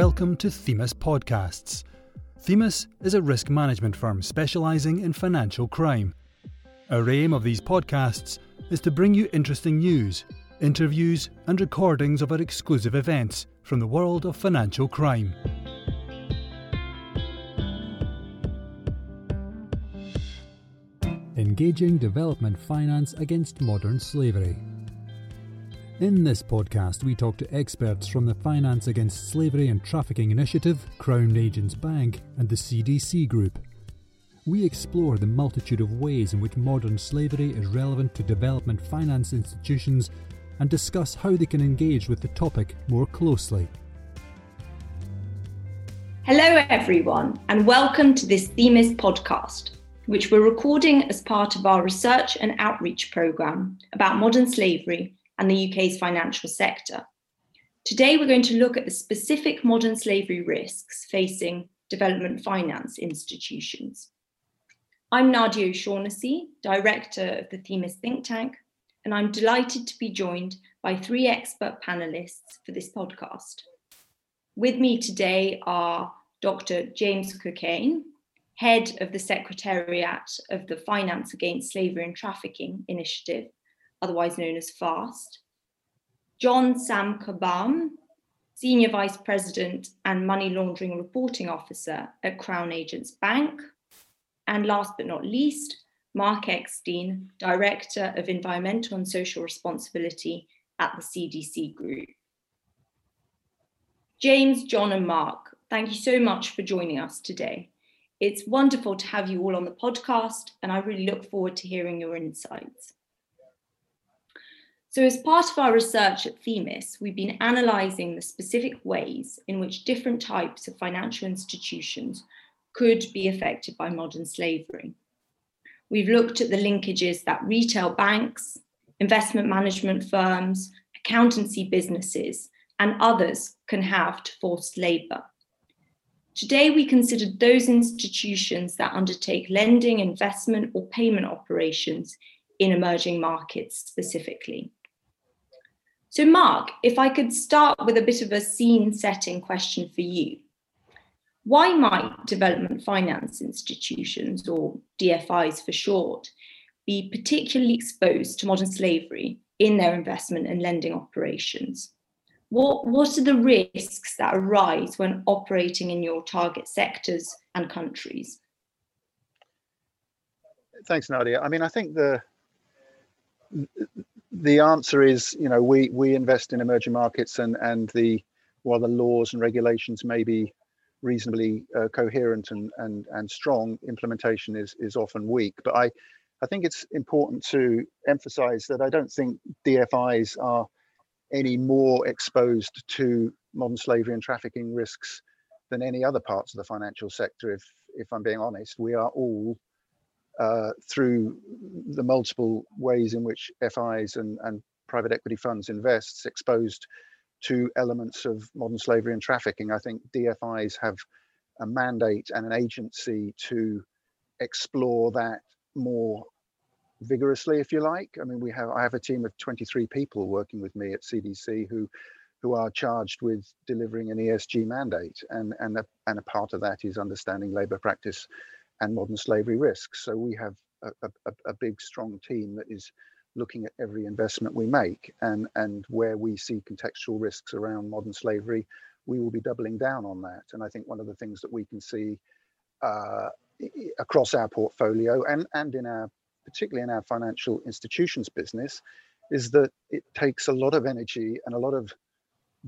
welcome to Themis Podcasts. Themis is a risk management firm specialising in financial crime. Our aim of these podcasts is to bring you interesting news, interviews, and recordings of our exclusive events from the world of financial crime. Engaging development finance against modern slavery. In this podcast, we talk to experts from the Finance Against Slavery and Trafficking Initiative, Crown Agents Bank, and the CDC Group. We explore the multitude of ways in which modern slavery is relevant to development finance institutions and discuss how they can engage with the topic more closely. Hello, everyone, and welcome to this Themis podcast, which we're recording as part of our research and outreach programme about modern slavery and the UK's financial sector. Today, we're going to look at the specific modern slavery risks facing development finance institutions. I'm Nadia O'Shaughnessy, Director of the Themis think tank, and I'm delighted to be joined by three expert panelists for this podcast. With me today are Dr. James Cockayne, Head of the Secretariat of the Finance Against Slavery and Trafficking Initiative otherwise known as FAST, John Sam Kubam, Senior Vice President and Money Laundering Reporting Officer at Crown Agents Bank, and last but not least, Mark Eckstein, Director of Environmental and Social Responsibility at the CDC Group. James, John, and Mark, thank you so much for joining us today. It's wonderful to have you all on the podcast, and I really look forward to hearing your insights. So, as part of our research at Themis, we've been analysing the specific ways in which different types of financial institutions could be affected by modern slavery. We've looked at the linkages that retail banks, investment management firms, accountancy businesses, and others can have to forced labour. Today, we considered those institutions that undertake lending, investment, or payment operations in emerging markets specifically. So, Mark, if I could start with a bit of a scene setting question for you. Why might development finance institutions, or DFIs for short, be particularly exposed to modern slavery in their investment and lending operations? What, what are the risks that arise when operating in your target sectors and countries? Thanks, Nadia. I mean, I think the the answer is, you know, we we invest in emerging markets, and and the while the laws and regulations may be reasonably uh, coherent and and and strong, implementation is is often weak. But I I think it's important to emphasize that I don't think DFIs are any more exposed to modern slavery and trafficking risks than any other parts of the financial sector. If if I'm being honest, we are all uh, through the multiple ways in which FIs and, and private equity funds invests exposed to elements of modern slavery and trafficking. I think DFIs have a mandate and an agency to explore that more vigorously, if you like. I mean, we have I have a team of 23 people working with me at CDC who who are charged with delivering an ESG mandate, and and a, and a part of that is understanding labour practice and modern slavery risks. So we have a, a, a, big, strong team that is looking at every investment we make and, and where we see contextual risks around modern slavery, we will be doubling down on that. And I think one of the things that we can see uh, across our portfolio and, and in our, particularly in our financial institutions business, is that it takes a lot of energy and a lot of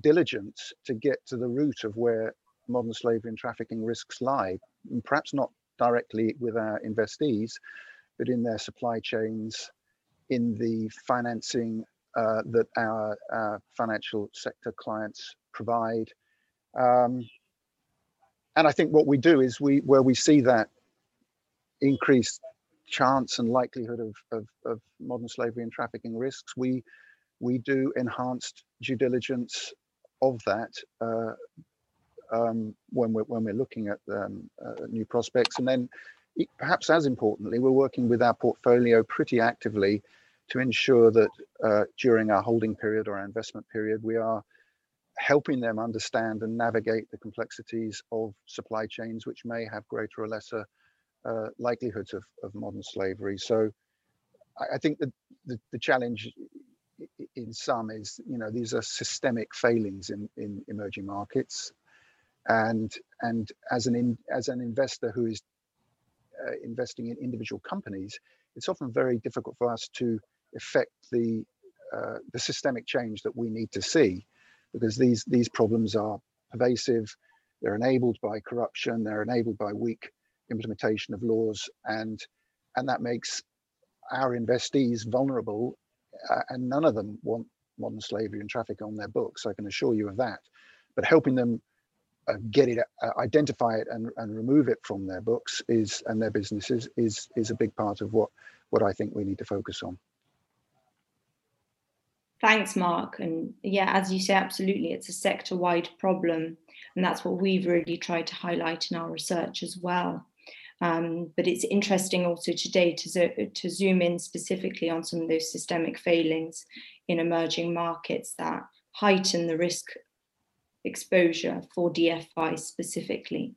diligence to get to the root of where modern slavery and trafficking risks lie. And perhaps not directly with our investees, but in their supply chains, in the financing uh, that our, our, financial sector clients provide. Um, and I think what we do is we where we see that increased chance and likelihood of, of, of modern slavery and trafficking risks, we we do enhanced due diligence of that uh, um, when we're when we're looking at um, uh, new prospects, and then perhaps as importantly, we're working with our portfolio pretty actively to ensure that uh, during our holding period or our investment period, we are helping them understand and navigate the complexities of supply chains, which may have greater or lesser uh, likelihoods of, of modern slavery. So I, I think that the, the challenge in some is, you know, these are systemic failings in, in emerging markets. And, and as, an in, as an investor who is uh, investing in individual companies, it's often very difficult for us to affect the, uh, the systemic change that we need to see because these, these problems are pervasive, they're enabled by corruption, they're enabled by weak implementation of laws, and, and that makes our investees vulnerable, uh, and none of them want modern slavery and traffic on their books. I can assure you of that. But helping them get it, uh, identify it, and, and remove it from their books is and their businesses is is a big part of what what I think we need to focus on. Thanks, Mark. And yeah, as you say, absolutely, it's a sector-wide problem, and that's what we've really tried to highlight in our research as well. Um, but it's interesting also today to, zo- to zoom in specifically on some of those systemic failings in emerging markets that heighten the risk exposure for DFI specifically.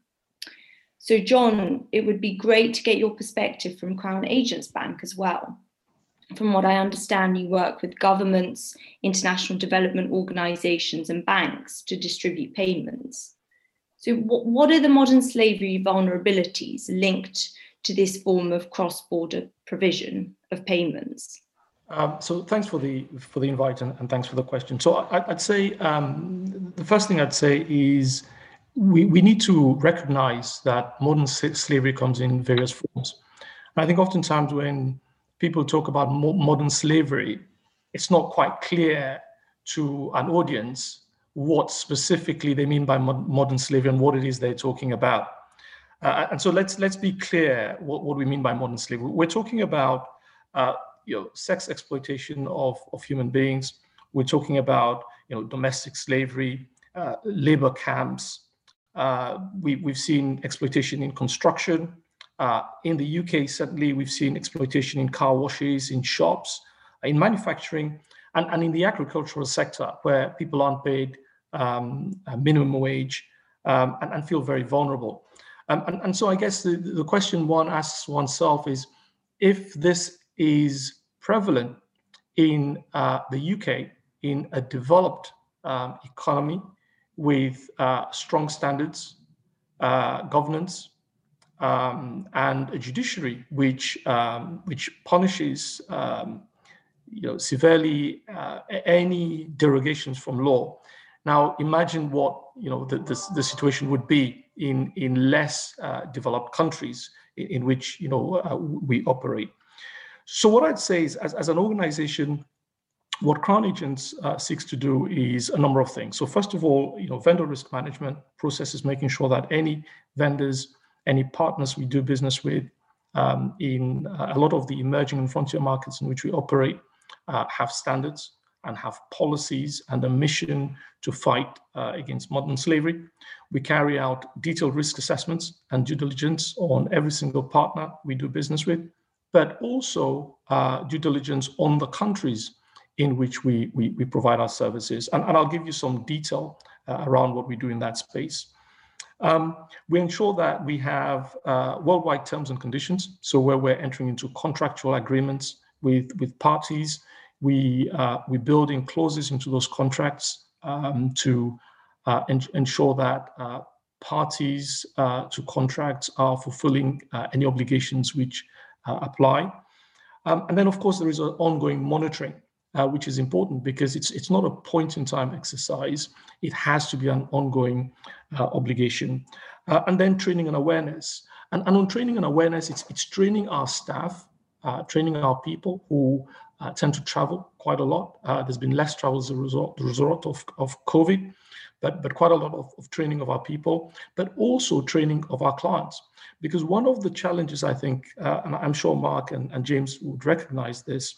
So, John, it would be great to get your perspective from Crown Agents Bank as well. From what I understand, you work with governments, international development organizations, and banks to distribute payments. So, what, are the modern slavery vulnerabilities linked to this form of cross-border provision of payments? Um, so thanks for the for the invite and, and thanks for the question. So I, would say um, the first thing I'd say is we, we need to recognize that modern slavery comes in various forms. And I think oftentimes when people talk about modern slavery, it's not quite clear to an audience what specifically they mean by modern slavery and what it is they're talking about. Uh, and so let's let's be clear what, what we mean by modern slavery. We're talking about uh, you know sex exploitation of, of human beings. We're talking about you know domestic slavery, uh, labor camps. Uh, we, we've seen exploitation in construction. Uh, in the UK, certainly we've seen exploitation in car washes, in shops, in manufacturing, and, and in the agricultural sector where people aren't paid um, minimum wage, um, and, and, feel very vulnerable. Um, and, and, so I guess the, the question one asks oneself is if this is prevalent in uh, the UK, in a developed um, economy with uh, strong standards, uh, governance, um, and a judiciary which um, which punishes um, you know severely uh, any derogations from law now, imagine what you know the, the, the situation would be in in less uh, developed countries in, in, which you know uh, we operate. So, what I'd say is, as, as an organization, what Crown Agents uh, seeks to do is a number of things. So, first of all, you know, vendor risk management processes, making sure that any vendors, any partners we do business with um, in uh, a lot of the emerging and frontier markets in which we operate uh, have standards and have policies and a mission to fight uh, against modern slavery. We carry out detailed risk assessments and due diligence on every single partner we do business with, but also uh, due diligence on the countries in which we, we, we provide our services. And, and, I'll give you some detail uh, around what we do in that space. Um, we ensure that we have uh, worldwide terms and conditions. So where we're entering into contractual agreements with, with parties we uh, we build in clauses into those contracts um, to uh, en- ensure that uh, parties to contracts are fulfilling any obligations which Uh, apply. Um, and then, of course, there is an ongoing monitoring, uh, which is important because it's it's not a point in time exercise. It has to be an ongoing uh, obligation. and then training and awareness. And, and on training and awareness, it's it's training our staff, training our people who uh, tend to travel quite a lot. Uh, there's been less travel as a result, result of, of COVID, but, but quite a lot of, of training of our people, but also training of our clients. Because one of the challenges, I think, uh, and I'm sure Mark and, and James would recognize this,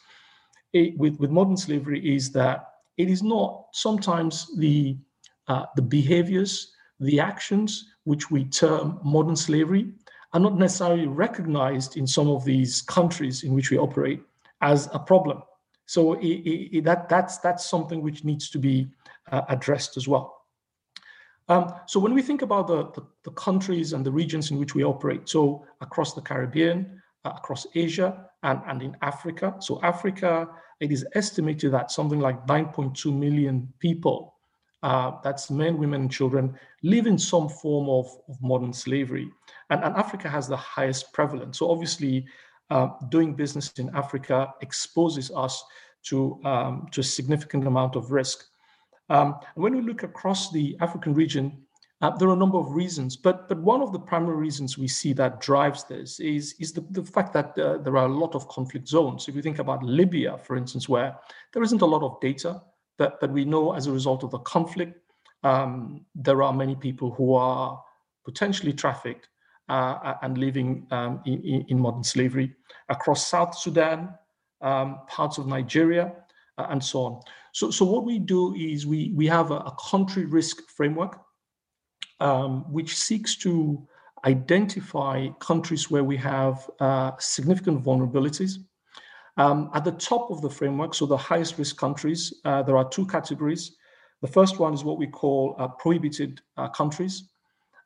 it, with, with modern slavery is that it is not sometimes the, uh, the behaviors, the actions which we term modern slavery are not necessarily recognized in some of these countries in which we operate as a problem. So it, it, that that's that's something which needs to be uh, addressed as well. Um, so when we think about the, the, the, countries and the regions in which we operate, so across the Caribbean, uh, across Asia, and, and in Africa. So Africa, it is estimated that something like 9.2 million people, uh, that's men, women, and children, live in some form of, of modern slavery. And, and Africa has the highest prevalence. So obviously, uh, doing business in Africa exposes us to, um, to a significant amount of risk. Um, when we look across the African region, uh, there are a number of reasons, but but one of the primary reasons we see that drives this is is the, the fact that uh, there are a lot of conflict zones. If you think about Libya, for instance, where there isn't a lot of data, but but we know as a result of the conflict, um, there are many people who are potentially trafficked uh, and living um, in, in, modern slavery across South Sudan, um, parts of Nigeria, uh, and so on. So, so what we do is we, we have a, a country risk framework um, which seeks to identify countries where we have uh, significant vulnerabilities. Um, at the top of the framework, so the highest risk countries, uh, there are two categories. The first one is what we call uh, prohibited uh, countries,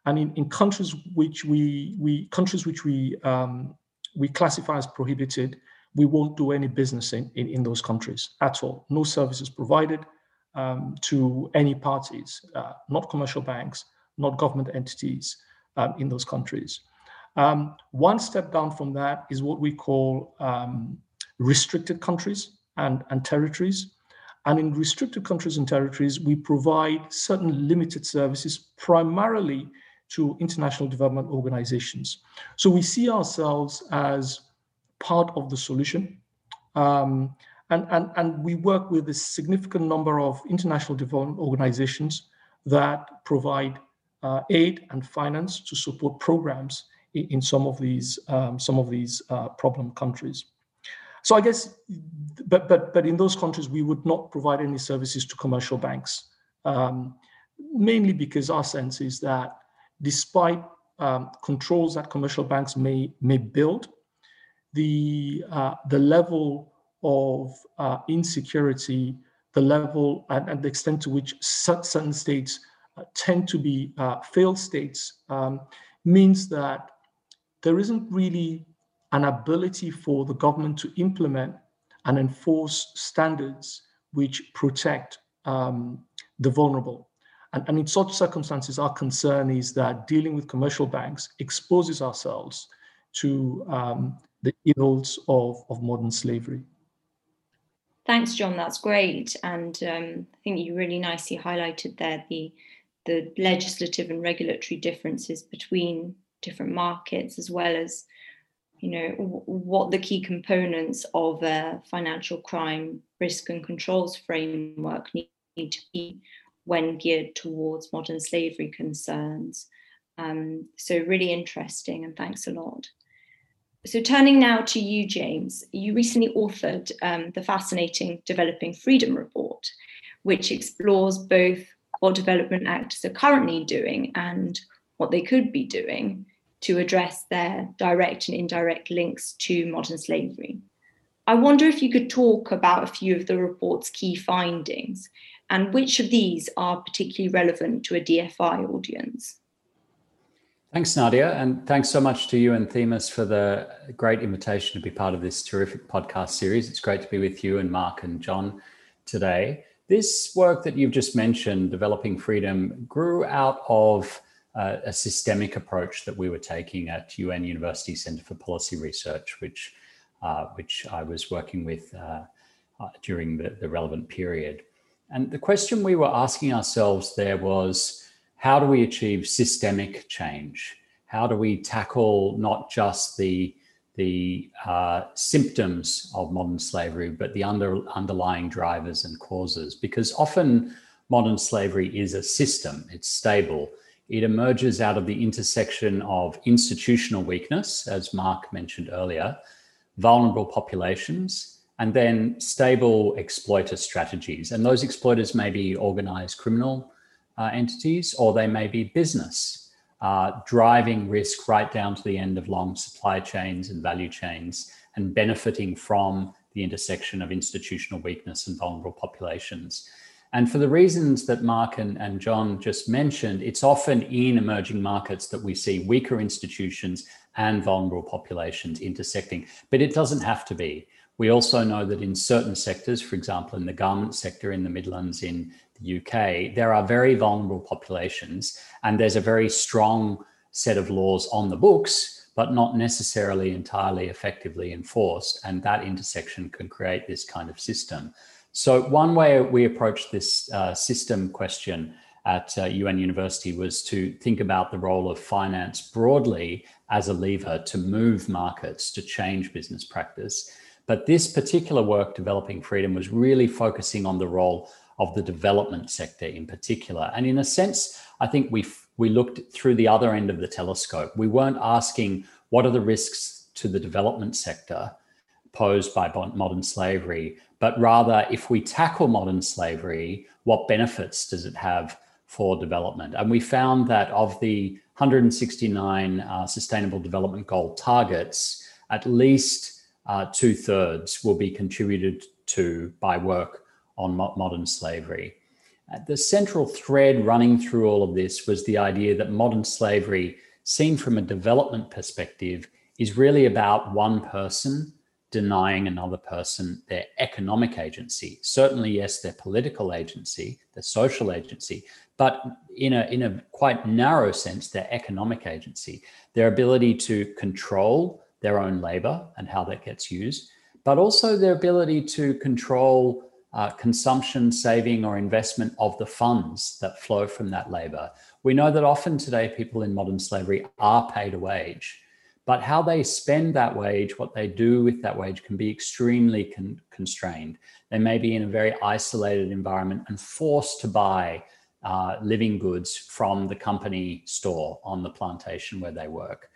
and in, in countries which we we countries which we um, we classify as prohibited, we won't do any business in, in, in those countries at all. No services provided um, to any parties, uh, not commercial banks, not government entities um, in those countries. Um, one step down from that is what we call um, restricted countries and, and territories. And in restricted countries and territories, we provide certain limited services primarily to international development organizations. So we see ourselves as part of the solution. Um, and, and, and we work with a significant number of international development organizations that provide uh, aid and finance to support programs in, in some of these um, some of these uh, problem countries. So I guess, but but but in those countries we would not provide any services to commercial banks, um, mainly because our sense is that despite um, controls that commercial banks may may build the uh, the level of uh, insecurity, the level and, and, the extent to which certain states uh, tend to be uh, failed states um, means that there isn't really an ability for the government to implement and enforce standards which protect um, the vulnerable. And, and in such circumstances, our concern is that dealing with commercial banks exposes ourselves to um, the ills of, of modern slavery. Thanks, John. That's great. And um, I think you really nicely highlighted there the, the legislative and regulatory differences between different markets, as well as you know what the key components of a financial crime risk and controls framework need to be when geared towards modern slavery concerns. Um, so really interesting, and thanks a lot. So, turning now to you, James, you recently authored um, the fascinating Developing Freedom Report, which explores both what development actors are currently doing and what they could be doing to address their direct and indirect links to modern slavery. I wonder if you could talk about a few of the report's key findings and which of these are particularly relevant to a DFI audience. Thanks, Nadia. And thanks so much to you and Themis for the great invitation to be part of this terrific podcast series. It's great to be with you and Mark and John today. This work that you've just mentioned, Developing Freedom, grew out of uh, a systemic approach that we were taking at UN University Center for Policy Research, which, uh, which I was working with uh, uh during the, the relevant period. And the question we were asking ourselves there was, how do we achieve systemic change? How do we tackle not just the the uh, symptoms of modern slavery, but the under, underlying drivers and causes? Because often modern slavery is a system; it's stable. It emerges out of the intersection of institutional weakness, as Mark mentioned earlier, vulnerable populations, and then stable exploiter strategies. And those exploiters may be organized criminal uh, entities, or they may be business, uh, driving risk right down to the end of long supply chains and value chains and benefiting from the intersection of institutional weakness and vulnerable populations. And for the reasons that Mark and, and John just mentioned, it's often in emerging markets that we see weaker institutions and vulnerable populations intersecting, but it doesn't have to be. We also know that in certain sectors, for example, in the garment sector in the Midlands in the UK, there are very vulnerable populations, and there's a very strong set of laws on the books, but not necessarily entirely effectively enforced. And that intersection can create this kind of system. So, one way we approached this uh, system question at uh, UN University was to think about the role of finance broadly as a lever to move markets, to change business practice. But this particular work, Developing Freedom, was really focusing on the role of the development sector in particular. And in a sense, I think we we looked through the other end of the telescope. We weren't asking what are the risks to the development sector posed by modern slavery, but rather if we tackle modern slavery, what benefits does it have for development? And we found that of the 169 uh, Sustainable Development Goal targets, at least uh, two thirds will be contributed to by work on mo- modern slavery. Uh, the central thread running through all of this was the idea that modern slavery, seen from a development perspective, is really about one person denying another person their economic agency. Certainly, yes, their political agency, their social agency, but in a, in a quite narrow sense, their economic agency, their ability to control their own labor and how that gets used, but also their ability to control uh, consumption, saving, or investment of the funds that flow from that labor. We know that often today people in modern slavery are paid a wage, but how they spend that wage, what they do with that wage, can be extremely con- constrained. They may be in a very isolated environment and forced to buy uh, living goods from the company store on the plantation where they work.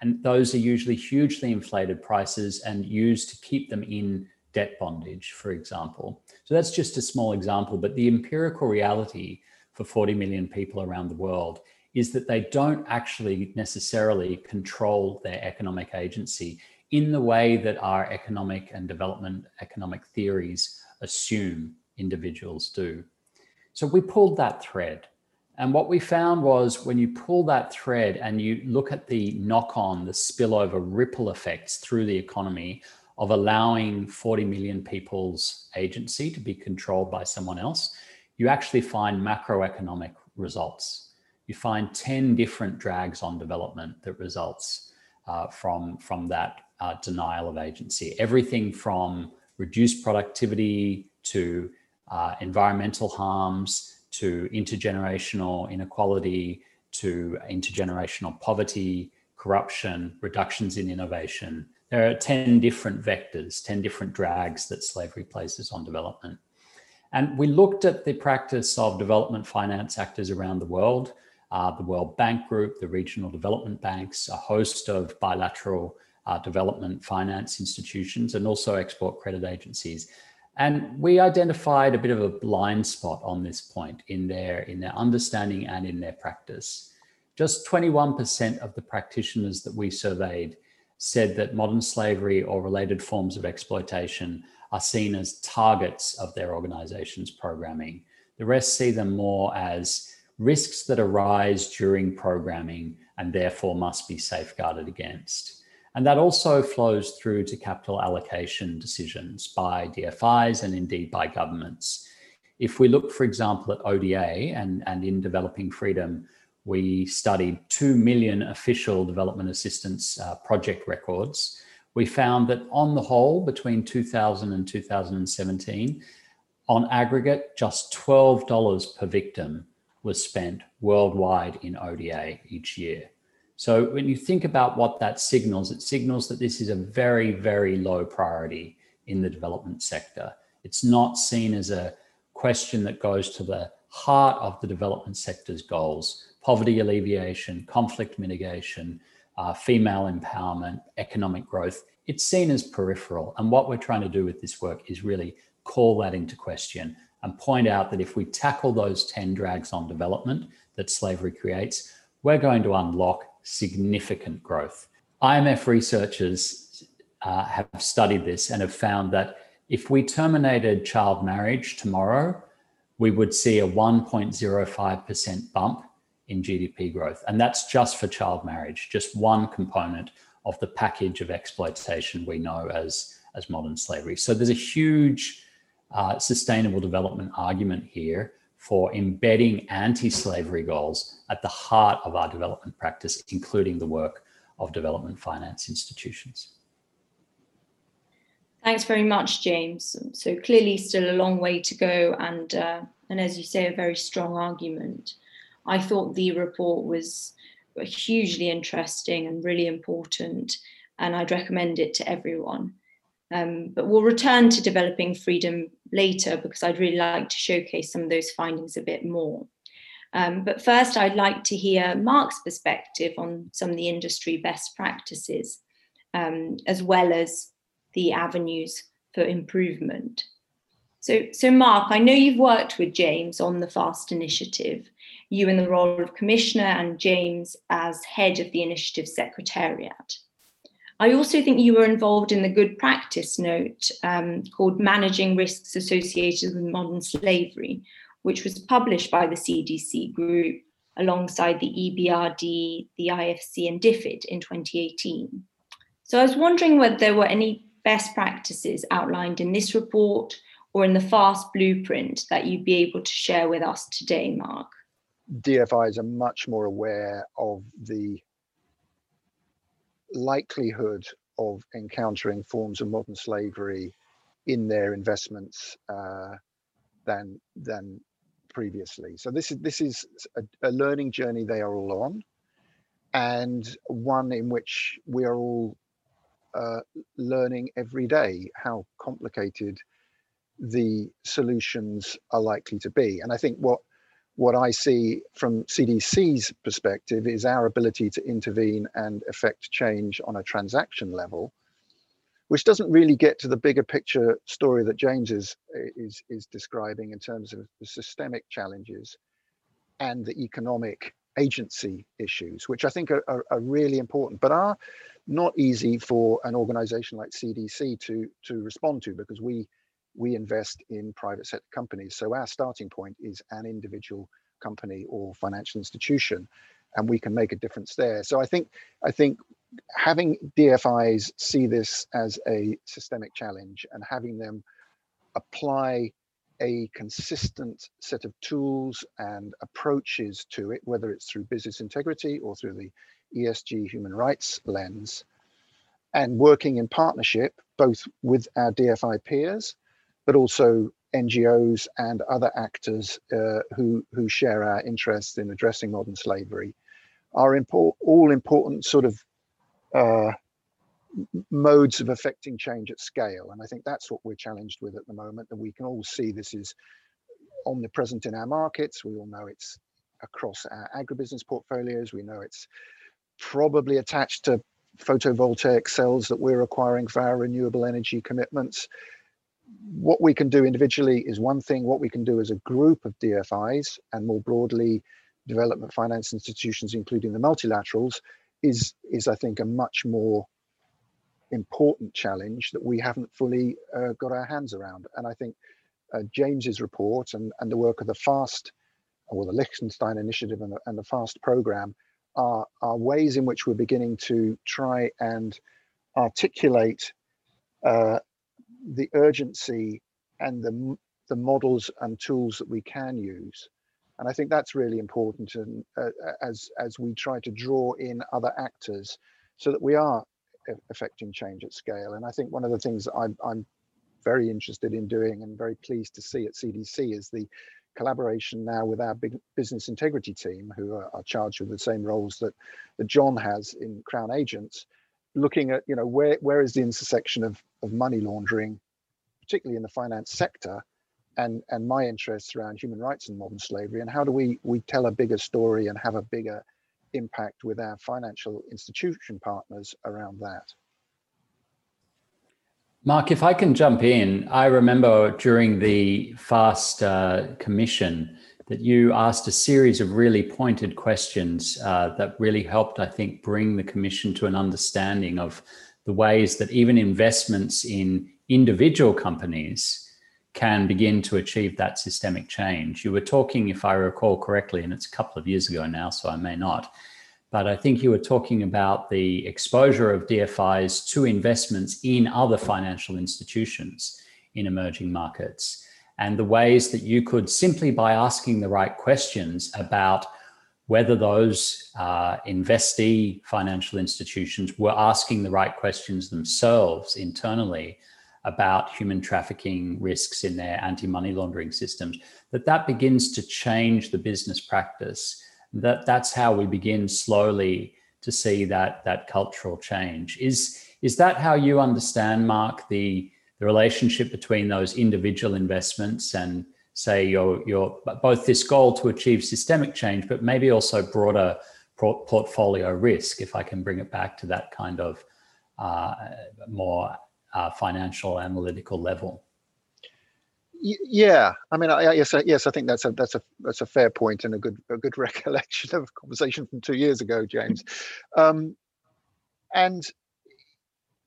And those are usually hugely inflated prices and used to keep them in debt bondage, for example. So that's just a small example, but the empirical reality for 40 million people around the world is that they don't actually necessarily control their economic agency in the way that our economic and development economic theories assume individuals do. So we pulled that thread. And what we found was when you pull that thread and you look at the knock on, the spillover ripple effects through the economy of allowing 40 million people's agency to be controlled by someone else, you actually find macroeconomic results. You find 10 different drags on development that results uh, from, from that uh, denial of agency. Everything from reduced productivity to uh, environmental harms to intergenerational inequality to intergenerational poverty, corruption, reductions in innovation, there are 10 different vectors, 10 different drags that slavery places on development. And we looked at the practice of development finance actors around the world, uh, the World Bank Group, the regional development banks, a host of bilateral uh, development finance institutions, and also export credit agencies. And we identified a bit of a blind spot on this point in their, in their understanding and in their practice. Just 21% of the practitioners that we surveyed said that modern slavery or related forms of exploitation are seen as targets of their organization's programming. The rest see them more as risks that arise during programming and therefore must be safeguarded against. And that also flows through to capital allocation decisions by DFIs and indeed by governments. If we look, for example, at ODA and, and in developing freedom, we studied 2 million official development assistance uh, project records. We found that on the whole, between 2000 and 2017, on aggregate, just $12 per victim was spent worldwide in ODA each year. So when you think about what that signals, it signals that this is a very, very low priority in the development sector. It's not seen as a question that goes to the heart of the development sector's goals, poverty alleviation, conflict mitigation, uh, female empowerment, economic growth, it's seen as peripheral. And what we're trying to do with this work is really call that into question and point out that if we tackle those 10 drags on development that slavery creates, we're going to unlock significant growth. IMF researchers uh, have studied this and have found that if we terminated child marriage tomorrow, we would see a 1.05% bump in GDP growth. And that's just for child marriage, just one component of the package of exploitation we know as, as modern slavery. So there's a huge uh, sustainable development argument here for embedding anti slavery goals at the heart of our development practice, including the work of development finance institutions. Thanks very much, James. So clearly, still a long way to go, and uh, and as you say, a very strong argument. I thought the report was hugely interesting and really important, and I'd recommend it to everyone. Um, but we'll return to developing freedom later because I'd really like to showcase some of those findings a bit more. Um, but first, I'd like to hear Mark's perspective on some of the industry best practices, um, as well as the avenues for improvement. So, so Mark, I know you've worked with James on the FAST initiative, you in the role of commissioner and James as head of the initiative secretariat. I also think you were involved in the good practice note um, called Managing Risks Associated with Modern Slavery, which was published by the CDC group alongside the EBRD, the IFC, and DFID in 2018. So I was wondering whether there were any best practices outlined in this report or in the FAST blueprint that you'd be able to share with us today, Mark? DFIs are much more aware of the likelihood of encountering forms of modern slavery in their investments uh, than than previously. So this is this is a, a, learning journey they are all on, and one in which we are all uh, learning every day how complicated the solutions are likely to be. And I think what what I see from CDC's perspective is our ability to intervene and affect change on a transaction level, which doesn't really get to the bigger picture story that James is is, is describing in terms of the systemic challenges and the economic agency issues, which I think are, are, are really important, but are not easy for an organization like CDC to to respond to because we we invest in private sector companies. So our starting point is an individual company or financial institution, and we can make a difference there. So I think I think having DFIs see this as a systemic challenge and having them apply a consistent set of tools and approaches to it, whether it's through business integrity or through the ESG human rights lens, and working in partnership both with our DFI peers but also NGOs and other actors uh, who, who share our interest in addressing modern slavery are all important sort of uh, modes of affecting change at scale. And I think that's what we're challenged with at the moment. And we can all see this is omnipresent in our markets. We all know it's across our agribusiness portfolios. We know it's probably attached to photovoltaic cells that we're acquiring for our renewable energy commitments what we can do individually is one thing. What we can do as a group of DFIs and more broadly, development finance institutions, including the multilaterals, is is I think a much more important challenge that we haven't fully uh, got our hands around. And I think uh, James's report and, and the work of the FAST, or the Liechtenstein Initiative and the, and the FAST program, are are ways in which we're beginning to try and articulate uh, the urgency and the the models and tools that we can use. And i think that's really important and uh, as as we try to draw in other actors so that we are affecting change at scale. And i think one of the things i'm, I'm very interested in doing and very pleased to see at cdc is the collaboration now with our big business integrity team who are, are charged with the same roles that, that john has in crown agents looking at you know where where is the intersection of of money laundering, particularly in the finance sector, and and my interests around human rights and modern slavery, and how do we we tell a bigger story and have a bigger impact with our financial institution partners around that. Mark, if I can jump in, I remember during the FAST uh, commission that you asked a series of really pointed questions uh, that really helped, I think, bring the Commission to an understanding of the ways that even investments in individual companies can begin to achieve that systemic change. You were talking, if I recall correctly, and it's a couple of years ago now, so I may not, but I think you were talking about the exposure of DFIs to investments in other financial institutions in emerging markets and the ways that you could simply by asking the right questions about whether those uh, investee financial institutions were asking the right questions themselves internally about human trafficking risks in their anti-money laundering systems that that begins to change the business practice. That that's how we begin slowly to see that that cultural change. Is is that how you understand mark the the relationship between those individual investments and say your your both this goal to achieve systemic change but maybe also broader portfolio risk if i can bring it back to that kind of uh, more uh, financial analytical level. Yeah, I mean, I, yes, yes, I think that's a that's a that's a fair point and a good a good recollection of conversation from two years ago, James. Um, and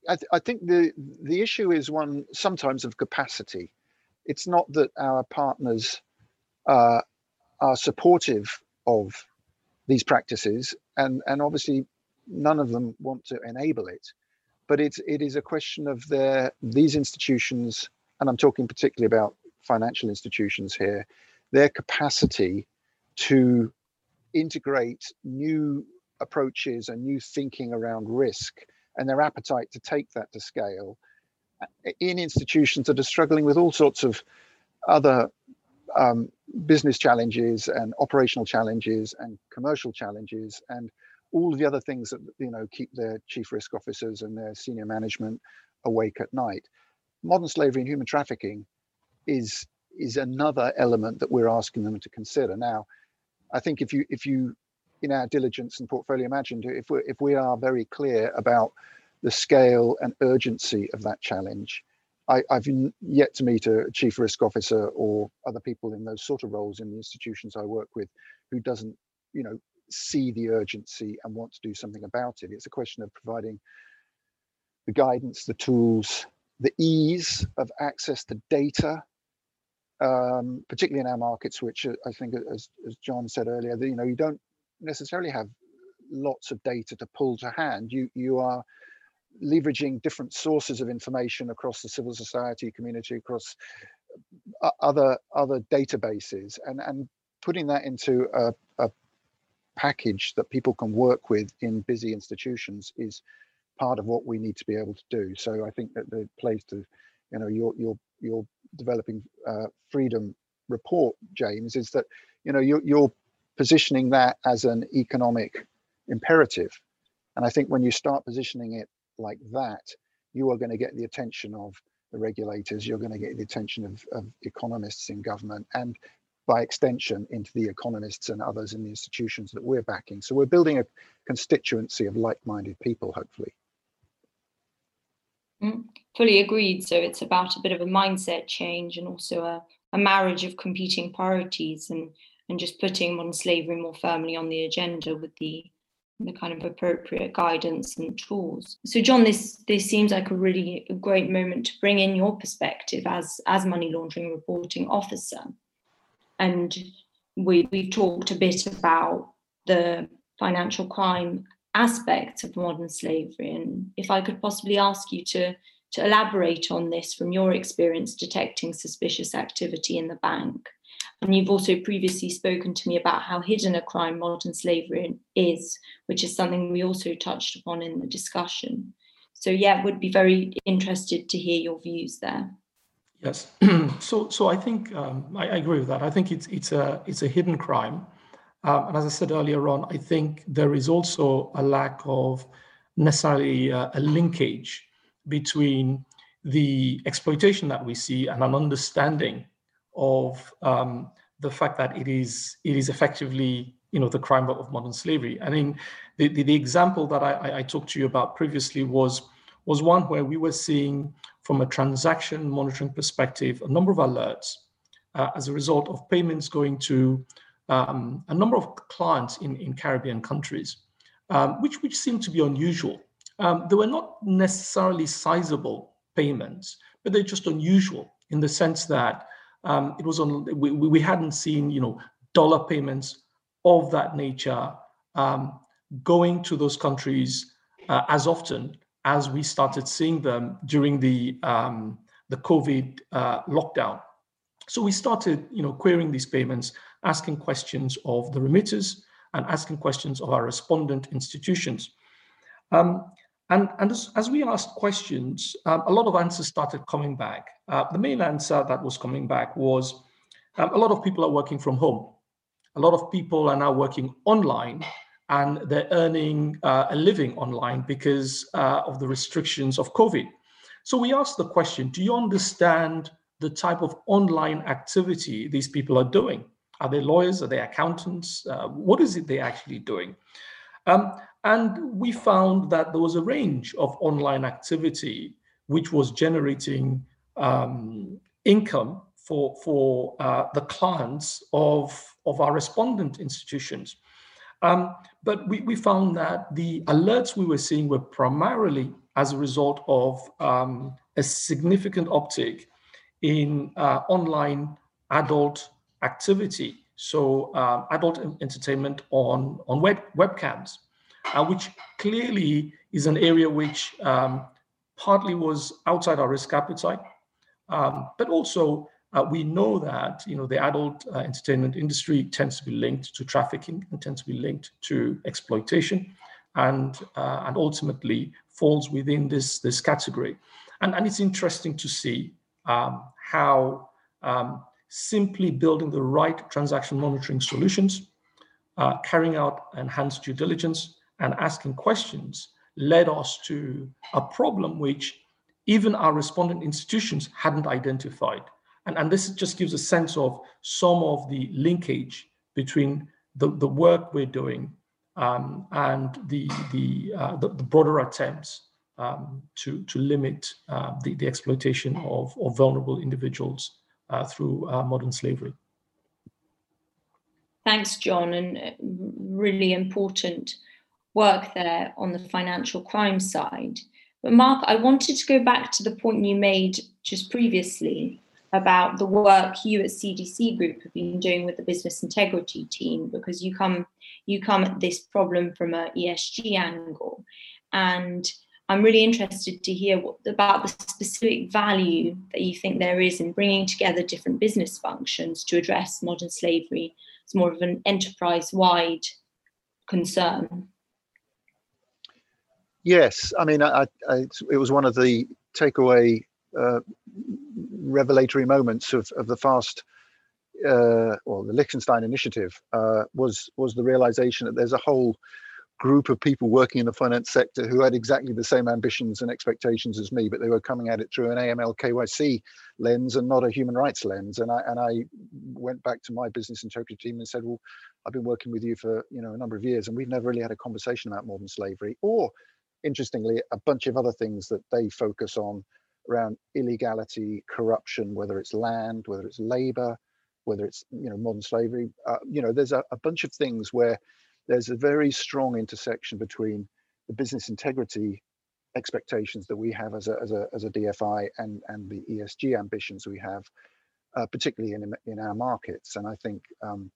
I, th- I think the the issue is one sometimes of capacity. It's not that our partners uh, are supportive of these practices, and and obviously none of them want to enable it but it's it is a question of their these institutions, and I'm talking particularly about financial institutions here, their capacity to integrate new approaches and new thinking around risk and their appetite to take that to scale in institutions that are struggling with all sorts of other um, business challenges and operational challenges and commercial challenges and all the other things that you know keep their chief risk officers and their senior management awake at night. Modern slavery and human trafficking is is another element that we're asking them to consider. Now, I think if you if you in our diligence and portfolio imagined if we if we are very clear about the scale and urgency of that challenge, I, have yet to meet a chief risk officer or other people in those sort of roles in the institutions I work with who doesn't, you know, see the urgency and want to do something about it. It's a question of providing the guidance, the tools, the ease of access to data, um, particularly in our markets, which uh, I think, as, as John said earlier, that, you know, you don't necessarily have lots of data to pull to hand. You you are leveraging different sources of information across the civil society community, across uh, other other databases, and and putting that into a, a package that people can work with in busy institutions is part of what we need to be able to do. So I think that the place to, you know, your your your developing uh, freedom report, James, is that you know you're, you're positioning that as an economic imperative, and I think when you start positioning it like that, you are going to get the attention of the regulators. You're going to get the attention of, of economists in government, and by extension into the economists and others in the institutions that we're backing. So we're building a constituency of like-minded people, hopefully. Mm, fully agreed. So it's about a bit of a mindset change and also a, a marriage of competing priorities and and just putting modern slavery more firmly on the agenda with the the kind of appropriate guidance and tools. So John, this this seems like a really great moment to bring in your perspective as as money laundering reporting officer and we, we've talked a bit about the financial crime aspects of modern slavery. And if I could possibly ask you to, to elaborate on this from your experience detecting suspicious activity in the bank. And you've also previously spoken to me about how hidden a crime modern slavery is, which is something we also touched upon in the discussion. So, yeah, would be very interested to hear your views there. Yes. so so I think um, I, I, agree with that. I think it's it's a it's a hidden crime, um, and as I said earlier on, I think there is also a lack of necessarily uh, a linkage between the exploitation that we see and an understanding of um, the fact that it is it is effectively you know the crime of modern slavery. I mean, the the, the example that I, I talked to you about previously was was one where we were seeing from a transaction monitoring perspective, a number of alerts uh, as a result of payments going to um, a number of clients in, in Caribbean countries, um, which, which seemed to be unusual. um, they were not necessarily sizable payments, but they're just unusual in the sense that um, it was on we, we hadn't seen you know dollar payments of that nature um, going to those countries uh, as often as we started seeing them during the um, the COVID uh, lockdown. So we started, you know, querying these payments, asking questions of the remitters and asking questions of our respondent institutions. Um, and, and as, as, we asked questions, um, a lot of answers started coming back. Uh, the main answer that was coming back was um, a lot of people are working from home. A lot of people are now working online and they're earning uh, a living online because uh, of the restrictions of COVID. So we asked the question Do you understand the type of online activity these people are doing? Are they lawyers? Are they accountants? Uh, what is it they're actually doing? Um, and we found that there was a range of online activity which was generating um, income for, for uh, the clients of, of our respondent institutions. Um, but we, we found that the alerts we were seeing were primarily as a result of um, a significant uptick in uh, online adult activity. So uh, adult entertainment on, on web, webcams, uh, which clearly is an area which um, partly was outside our risk appetite, um, but also uh, we know that you know the adult uh, entertainment industry tends to be linked to trafficking and tends to be linked to exploitation, and uh, and ultimately falls within this this category. And and it's interesting to see um, how um, simply building the right transaction monitoring solutions, uh, carrying out enhanced due diligence, and asking questions led us to a problem which even our respondent institutions hadn't identified. And, and this just gives a sense of some of the linkage between the, the work we're doing um, and the, the, uh, the, the, broader attempts um, to, to limit uh, the, the exploitation of, of vulnerable individuals through uh, modern slavery. Thanks, John, and uh, really important work there on the financial crime side. But Mark, I wanted to go back to the point you made just previously about the work you at CDC Group have been doing with the business integrity team because you come you come at this problem from an ESG angle, and I'm really interested to hear what, about the specific value that you think there is in bringing together different business functions to address modern slavery as more of an enterprise-wide concern. Yes, I mean, I, I, it was one of the takeaway uh, revelatory moments of, of the fast uh, or the Liechtenstein initiative uh, was was the realization that there's a whole group of people working in the finance sector who had exactly the same ambitions and expectations as me, but they were coming at it through an AML KYC lens and not a human rights lens. And I and I went back to my business integrity team and said, well, I've been working with you for you know a number of years, and we've never really had a conversation about modern slavery or interestingly a bunch of other things that they focus on around illegality, corruption, whether it's land, whether it's labor, whether it's you know modern slavery. Uh, you know, there's a, a bunch of things where there's a very strong intersection between the business integrity expectations that we have as a as a as a DFI and and the ESG ambitions we have, uh, particularly in in our markets. And I think um,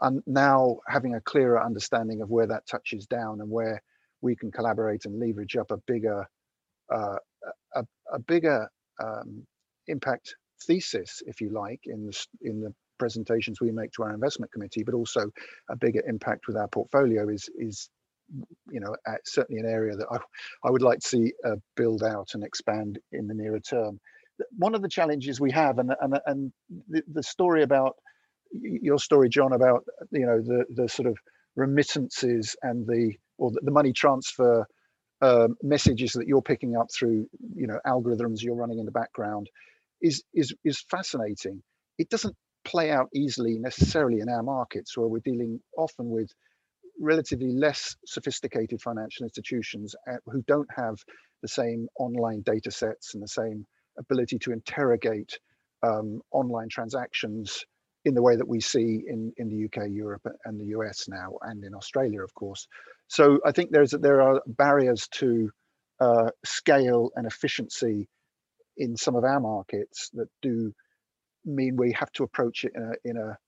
I'm now having a clearer understanding of where that touches down and where we can collaborate and leverage up a bigger uh, a, a bigger um, impact thesis, if you like, in the, in the presentations we make to our investment committee, but also a bigger impact with our portfolio is is you know certainly an area that I, I would like to see uh, build out and expand in the nearer term. One of the challenges we have, and and and the, the story about your story, John, about you know the the sort of remittances and the or the, the money transfer um, messages that you're picking up through you know algorithms you're running in the background is is is fascinating it doesn't play out easily necessarily in our markets where we're dealing often with relatively less sophisticated financial institutions uh, who don't have the same online data sets and the same ability to interrogate um, online transactions in the way that we see in, in the UK, Europe, and the US now, and in Australia, of course. So I think there's there are barriers to uh, scale and efficiency in some of our markets that do mean we have to approach it in a, in a,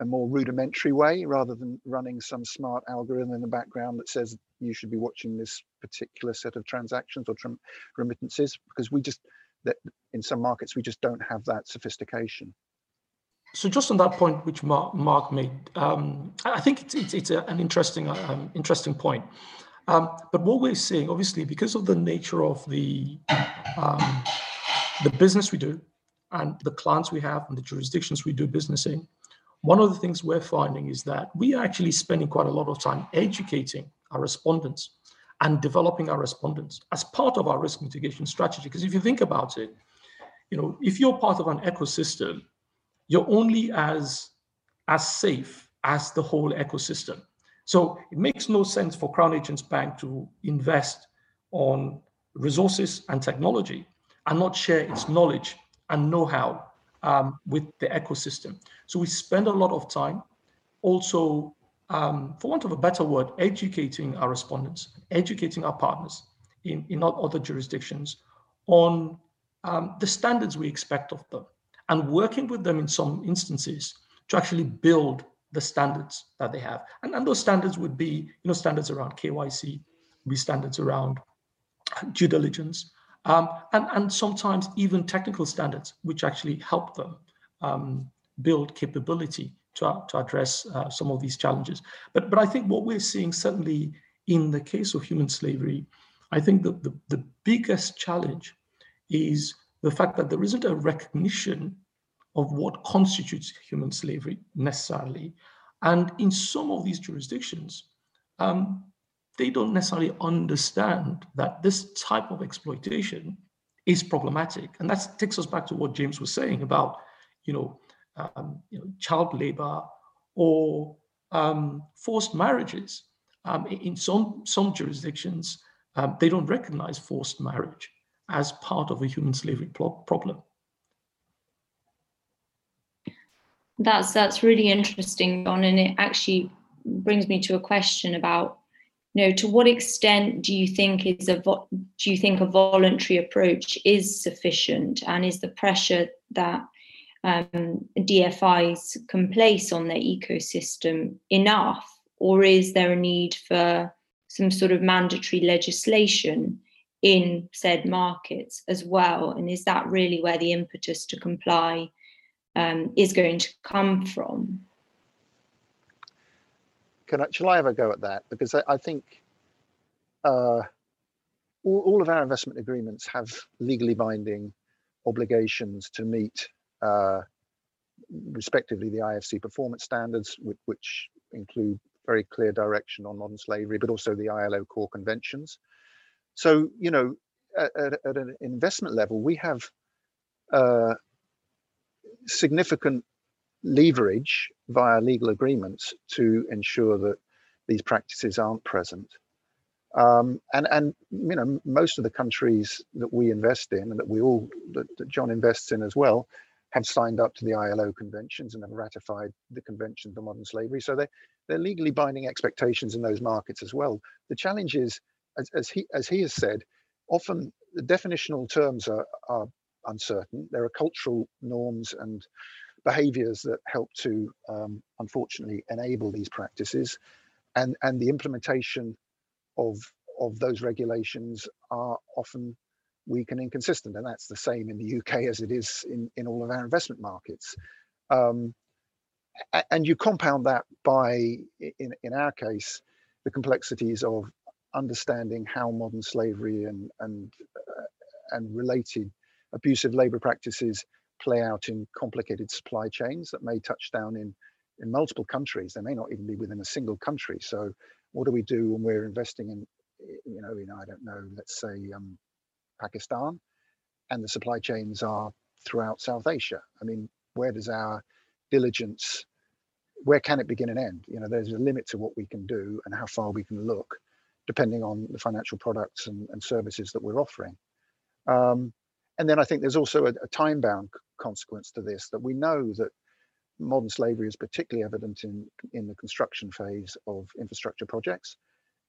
a more rudimentary way rather than running some smart algorithm in the background that says you should be watching this particular set of transactions or remittances because we just that in some markets we just don't have that sophistication. So just on that point, which Mark, Mark made, um, I think it's, it's, it's a, an interesting um, interesting point. Um, but what we're seeing, obviously, because of the nature of the um, the business we do and the clients we have and the jurisdictions we do business in, one of the things we're finding is that we are actually spending quite a lot of time educating our respondents and developing our respondents as part of our risk mitigation strategy. Because if you think about it, you know, if you're part of an ecosystem you're only as as safe as the whole ecosystem. So it makes no sense for Crown Agents Bank to invest on resources and technology and not share its knowledge and know-how um, with the ecosystem. So we spend a lot of time also, um, for want of a better word, educating our respondents, educating our partners in, in other jurisdictions on um, the standards we expect of them and working with them in some instances to actually build the standards that they have. And, and those standards would be, you know, standards around KYC, be standards around due diligence, um, and, and sometimes even technical standards, which actually help them um, build capability to, to address uh, some of these challenges. But, but I think what we're seeing certainly in the case of human slavery, I think that the, the biggest challenge is the fact that there isn't a recognition of what constitutes human slavery necessarily. And in some of these jurisdictions, um, they don't necessarily understand that this type of exploitation is problematic. And that takes us back to what James was saying about, you know, um, you know child labor or um, forced marriages. Um, in some, some jurisdictions, um, they don't recognize forced marriage as part of a human slavery problem. That's that's really interesting, John, and it actually brings me to a question about, you know, to what extent do you think is a vo- do you think a voluntary approach is sufficient, and is the pressure that um, DFIs can place on their ecosystem enough, or is there a need for some sort of mandatory legislation in said markets as well? And is that really where the impetus to comply um, is going to come from? Can I, shall I have a go at that? Because I, I think uh, all, all, of our investment agreements have legally binding obligations to meet, uh, respectively, the IFC performance standards, which, which include very clear direction on modern slavery, but also the ILO core conventions. So, you know, at, at, an investment level, we have uh, significant leverage via legal agreements to ensure that these practices aren't present. Um, and and you know most of the countries that we invest in and that we all that, that, John invests in as well have signed up to the ILO conventions and have ratified the Convention for Modern Slavery. So they they're legally binding expectations in those markets as well. The challenge is as, as he as he has said, often the definitional terms are, are uncertain. There are cultural norms and behaviors that help to um, unfortunately enable these practices. And and the implementation of of those regulations are often weak and inconsistent and that's the same in the UK as it is in in all of our investment markets. Um, and you compound that by in in our case the complexities of understanding how modern slavery and and uh, and related abusive labor practices play out in complicated supply chains that may touch down in in multiple countries. They may not even be within a single country. So, what do we do when we're investing in, you know, in I don't know, let's say um, Pakistan, and the supply chains are throughout South Asia? I mean, where does our diligence, where can it begin and end? You know, there's a limit to what we can do and how far we can look depending on the financial products and, and services that we're offering. Um, and then I think there's also a, a time bound consequence to this that we know that modern slavery is particularly evident in, in the construction phase of infrastructure projects.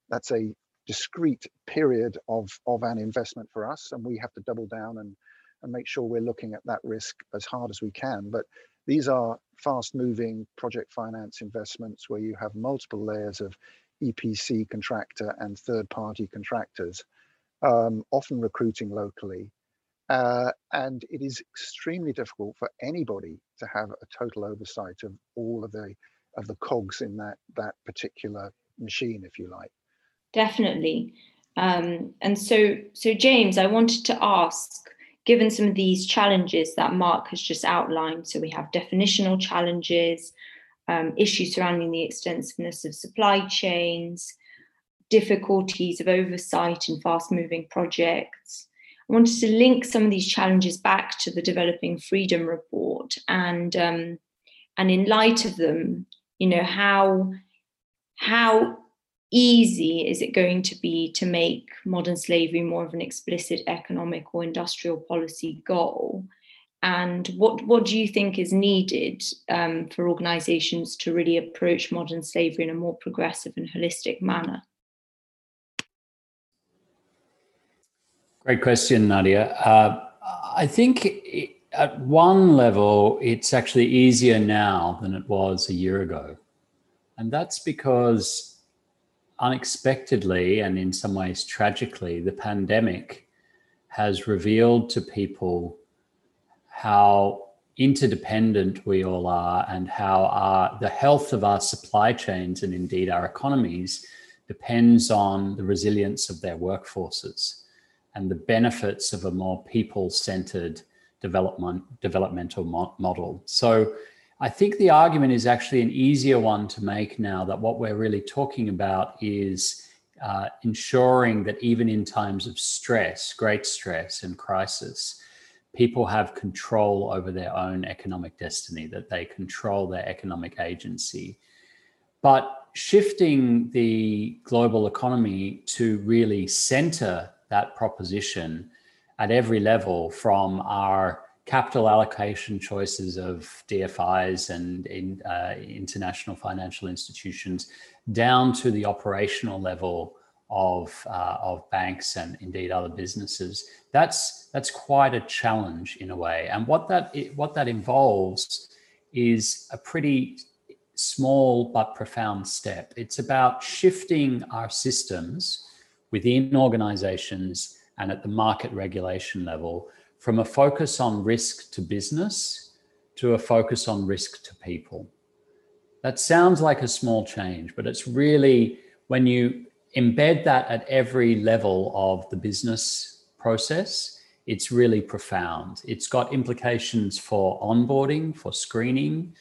that's a discrete period of of an investment for us, and we have to double down and and make sure we're looking at that risk as hard as we can. But these are fast moving project finance investments where you have multiple layers of EPC contractor and third party contractors, um, often recruiting locally. Uh, and it is extremely difficult for anybody to have a total oversight of all of the of the cogs in that that particular machine, if you like. Definitely. Um, and so, so James, I wanted to ask, given some of these challenges that Mark has just outlined, so we have definitional challenges, um, issues surrounding the extensiveness of supply chains, difficulties of oversight in fast moving projects. I wanted to link some of these challenges back to the Developing Freedom Report and um, and in light of them, you know how how easy is it going to be to make modern slavery more of an explicit economic or industrial policy goal? And what, what do you think is needed um, for organizations to really approach modern slavery in a more progressive and holistic manner? Great question, Nadia. Uh, I think at one level, it's actually easier now than it was a year ago. And that's because unexpectedly and in some ways tragically, the pandemic has revealed to people how interdependent we all are and how our, the health of our supply chains and indeed our economies depends on the resilience of their workforces and the benefits of a more people-centered development developmental mo- model. So I think the argument is actually an easier one to make now that what we're really talking about is uh, ensuring that even in times of stress, great stress and crisis, people have control over their own economic destiny, that they control their economic agency. But shifting the global economy to really center that proposition at every level from our capital allocation choices of DFIs and in, uh, international financial institutions down to the operational level of, uh, of banks and indeed other businesses. That's, that's quite a challenge in a way. And what that, what that involves is a pretty small but profound step. It's about shifting our systems within organizations and at the market regulation level from a focus on risk to business to a focus on risk to people. That sounds like a small change, but it's really when you embed that at every level of the business process, it's really profound. It's got implications for onboarding, for screening,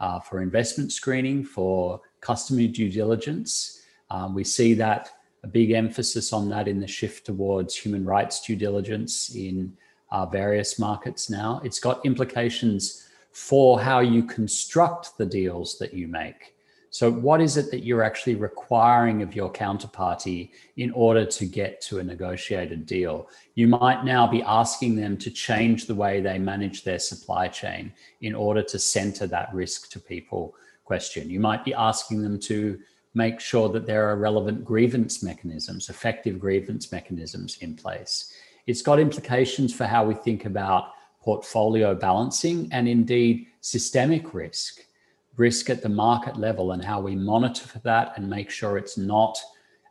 uh, for investment screening, for customer due diligence. Um, we see that a big emphasis on that in the shift towards human rights due diligence in uh, various markets now. It's got implications for how you construct the deals that you make. So, what is it that you're actually requiring of your counterparty in order to get to a negotiated deal? You might now be asking them to change the way they manage their supply chain in order to center that risk to people question. You might be asking them to make sure that there are relevant grievance mechanisms, effective grievance mechanisms in place. It's got implications for how we think about portfolio balancing and indeed systemic risk, risk at the market level, and how we monitor for that and make sure it's not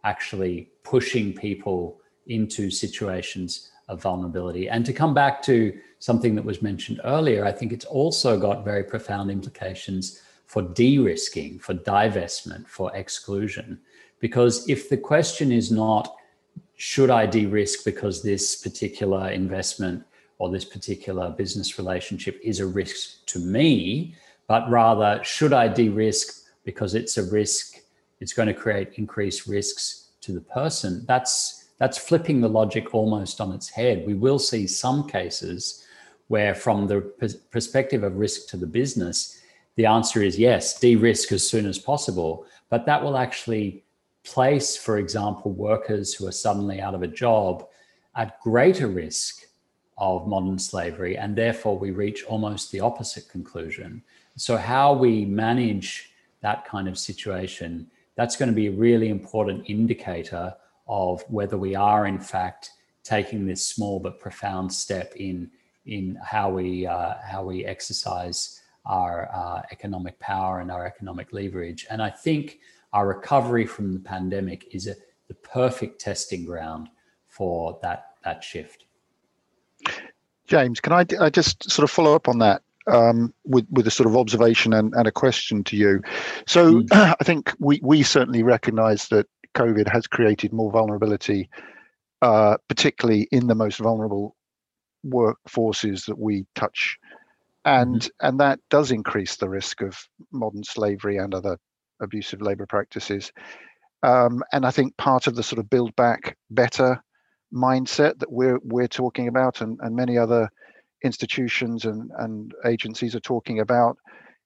actually pushing people into situations of vulnerability. And to come back to something that was mentioned earlier, I think it's also got very profound implications for de risking, for divestment, for exclusion. Because if the question is not should I de risk because this particular investment or this particular business relationship is a risk to me, but rather should I de risk because it's a risk, it's going to create increased risks to the person. That's that's flipping the logic almost on its head. We will see some cases where, from the perspective of risk to the business, the answer is yes, de risk as soon as possible. But that will actually place, for example, workers who are suddenly out of a job at greater risk of modern slavery, and therefore we reach almost the opposite conclusion. So, how we manage that kind of situation, that's going to be a really important indicator of whether we are in fact taking this small but profound step in in how we uh, how we exercise our uh, economic power and our economic leverage. And I think our recovery from the pandemic is a, the perfect testing ground for that that shift. James, can I, I just sort of follow up on that um, with with a sort of observation and, and a question to you? So mm. I think we we certainly recognise that COVID has created more vulnerability, uh, particularly in the most vulnerable workforces that we touch and mm-hmm. and that does increase the risk of modern slavery and other abusive labor practices um, and i think part of the sort of build back better mindset that we're we're talking about and, and many other institutions and, and agencies are talking about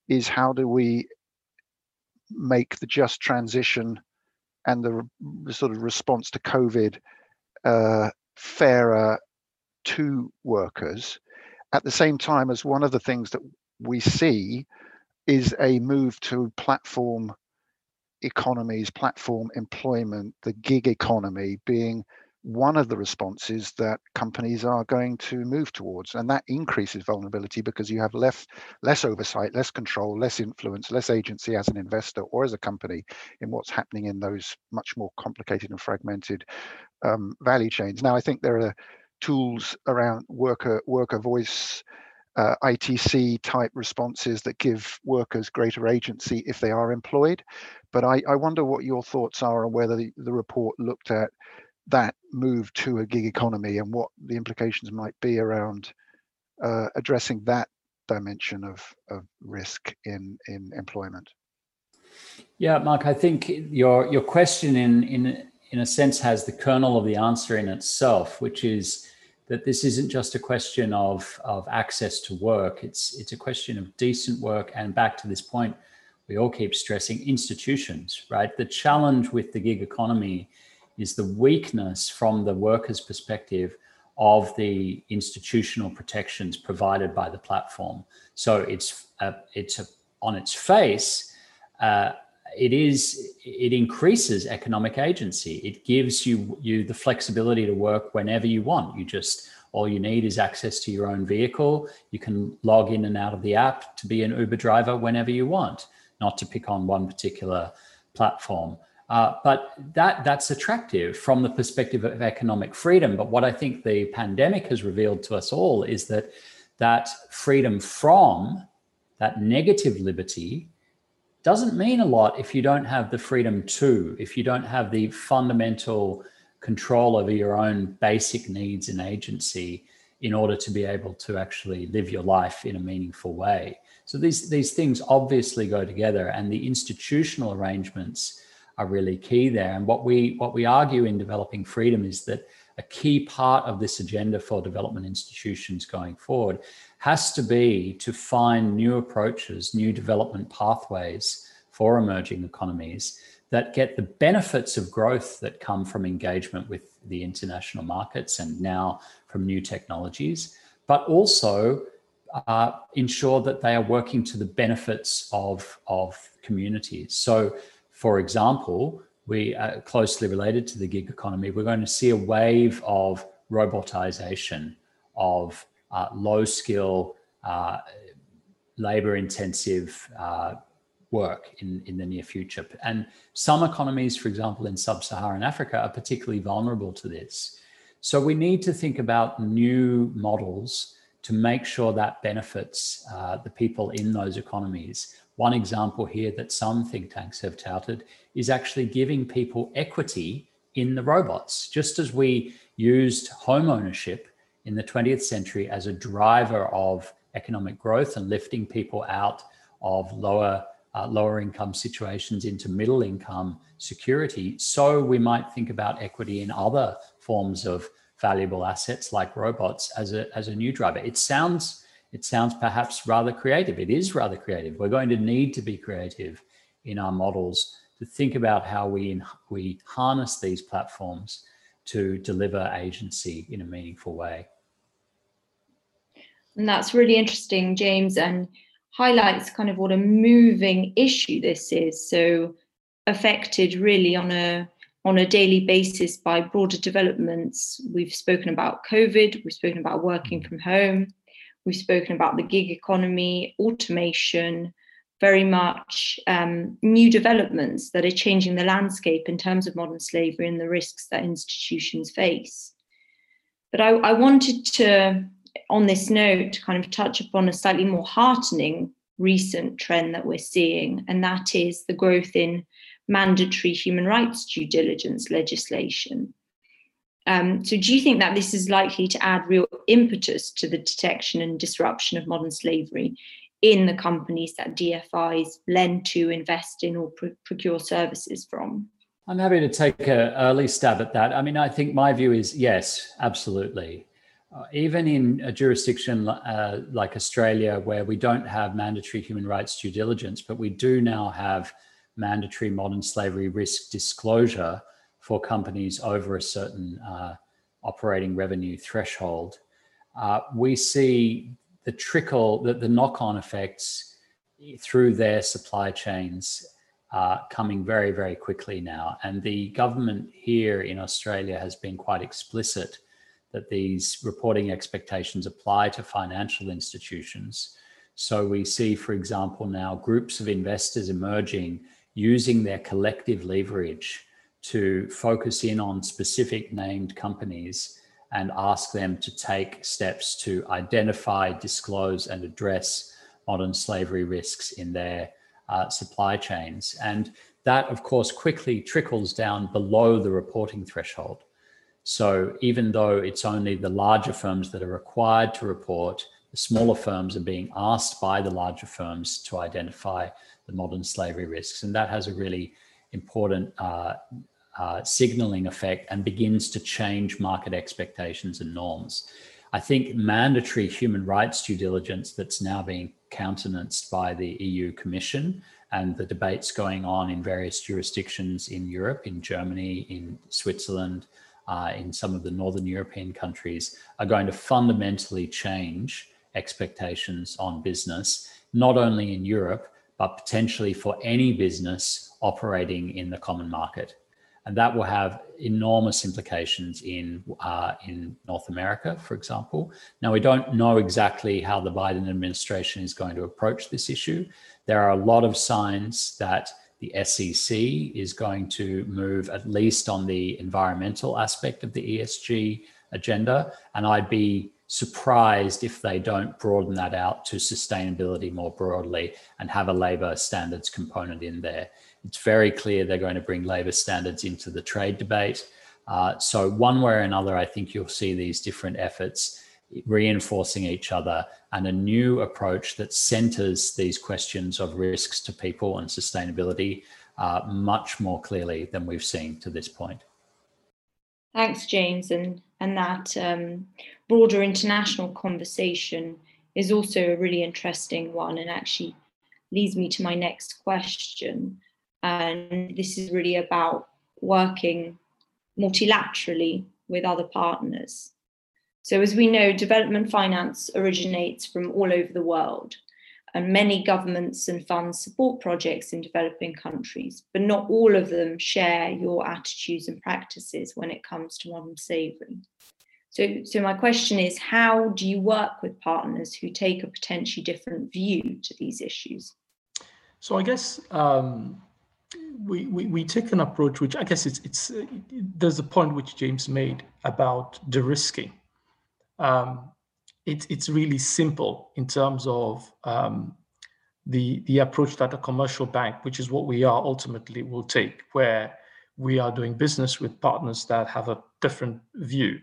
is how do we make the just transition and the, the sort of response to covid uh, fairer to workers at the same time as one of the things that we see is a move to platform economies, platform employment, the gig economy being one of the responses that companies are going to move towards. And that increases vulnerability because you have less less oversight less control less influence less agency as an investor or as a company in what's happening in those much more complicated and fragmented um, value chains. Now i think there are tools around worker worker voice uh, ITC type responses that give workers greater agency if they are employed. But I, I wonder what your thoughts are on whether the, the, report looked at that move to a gig economy and what the implications might be around uh, addressing that dimension of, of risk in, in employment. Yeah, Mark, I think your your question in in in a sense, has the kernel of the answer in itself, which is that this isn't just a question of, of access to work. It's, it's a question of decent work. And back to this point, we all keep stressing institutions, right? The challenge with the gig economy is the weakness from the worker's perspective of the institutional protections provided by the platform. So it's a, it's a, on its face uh, it is it increases economic agency. It gives you you the flexibility to work whenever you want. You just all you need is access to your own vehicle. You can log in and out of the app to be an uber driver whenever you want not to pick on one particular platform. Uh, but that that's attractive from the perspective of economic freedom. But what i think the pandemic has revealed to us all is that that freedom from that negative liberty doesn't mean a lot if you don't have the freedom to, if you don't have the fundamental control over your own basic needs and agency in order to be able to actually live your life in a meaningful way. So these these things obviously go together and the institutional arrangements are really key there. And what we what we argue in developing freedom is that a key part of this agenda for development institutions going forward has to be to find new approaches, new development pathways for emerging economies that get the benefits of growth that come from engagement with the international markets and now from new technologies, but also uh, ensure that they are working to the benefits of, of communities. So, for example, we are closely related to the gig economy. We're going to see a wave of robotization of uh, low skill, uh, labor intensive uh, work in, in the near future. And some economies, for example, in sub Saharan Africa, are particularly vulnerable to this. So we need to think about new models to make sure that benefits uh, the people in those economies. One example here that some think tanks have touted is actually giving people equity in the robots. Just as we used home ownership in the 20th century as a driver of economic growth and lifting people out of lower uh, lower income situations into middle income security. So we might think about equity in other forms of valuable assets like robots as a as a new driver. It sounds it sounds perhaps rather creative. It is rather creative. We're going to need to be creative in our models to think about how we we harness these platforms to deliver agency in a meaningful way. And that's really interesting, James, and highlights kind of what a moving issue this is. So affected really on a on a daily basis by broader developments. We've spoken about COVID, we've spoken about working from home, we've spoken about the gig economy, automation, very much um, new developments that are changing the landscape in terms of modern slavery and the risks that institutions face. But I, I wanted to, on this note, to kind of touch upon a slightly more heartening recent trend that we're seeing, and that is the growth in mandatory human rights due diligence legislation. Um, so, do you think that this is likely to add real impetus to the detection and disruption of modern slavery in the companies that DFIs lend to, invest in, or pr- procure services from? I'm happy to take an early stab at that. I mean, I think my view is yes, absolutely. Uh, even in a jurisdiction uh, like Australia, where we don't have mandatory human rights due diligence, but we do now have mandatory modern slavery risk disclosure for companies over a certain uh, operating revenue threshold, uh, we see the trickle, the, the knock on effects through their supply chains uh, coming very, very quickly now. And the government here in Australia has been quite explicit that these reporting expectations apply to financial institutions. So we see, for example, now groups of investors emerging using their collective leverage to focus in on specific named companies and ask them to take steps to identify, disclose, and address modern slavery risks in their uh, supply chains. And that, of course, quickly trickles down below the reporting threshold. So even though it's only the larger firms that are required to report, the smaller firms are being asked by the larger firms to identify the modern slavery risks. And that has a really important uh, uh, signaling effect and begins to change market expectations and norms. I think mandatory human rights due diligence that's now being countenanced by the EU Commission and the debates going on in various jurisdictions in Europe, in Germany, in Switzerland, uh, in some of the Northern European countries, are going to fundamentally change expectations on business, not only in Europe, but potentially for any business operating in the common market. And that will have enormous implications in, uh, in North America, for example. Now, we don't know exactly how the Biden administration is going to approach this issue. There are a lot of signs that the SEC is going to move at least on the environmental aspect of the ESG agenda. And I'd be surprised if they don't broaden that out to sustainability more broadly and have a labor standards component in there. It's very clear they're going to bring labor standards into the trade debate. Uh, so, one way or another, I think you'll see these different efforts reinforcing each other and a new approach that centers these questions of risks to people and sustainability uh, much more clearly than we've seen to this point. Thanks, James. And, and that um, broader international conversation is also a really interesting one and actually leads me to my next question. And this is really about working multilaterally with other partners. So, as we know, development finance originates from all over the world and many governments and funds support projects in developing countries, but not all of them share your attitudes and practices when it comes to modern slavery. So, so my question is, how do you work with partners who take a potentially different view to these issues? So I guess um, we, we, we take an approach which I guess it's it's there's a point which James made about de-risking. Um, it's it's really simple in terms of um, the the approach that a commercial bank, which is what we are ultimately, will take, where we are doing business with partners that have a different view.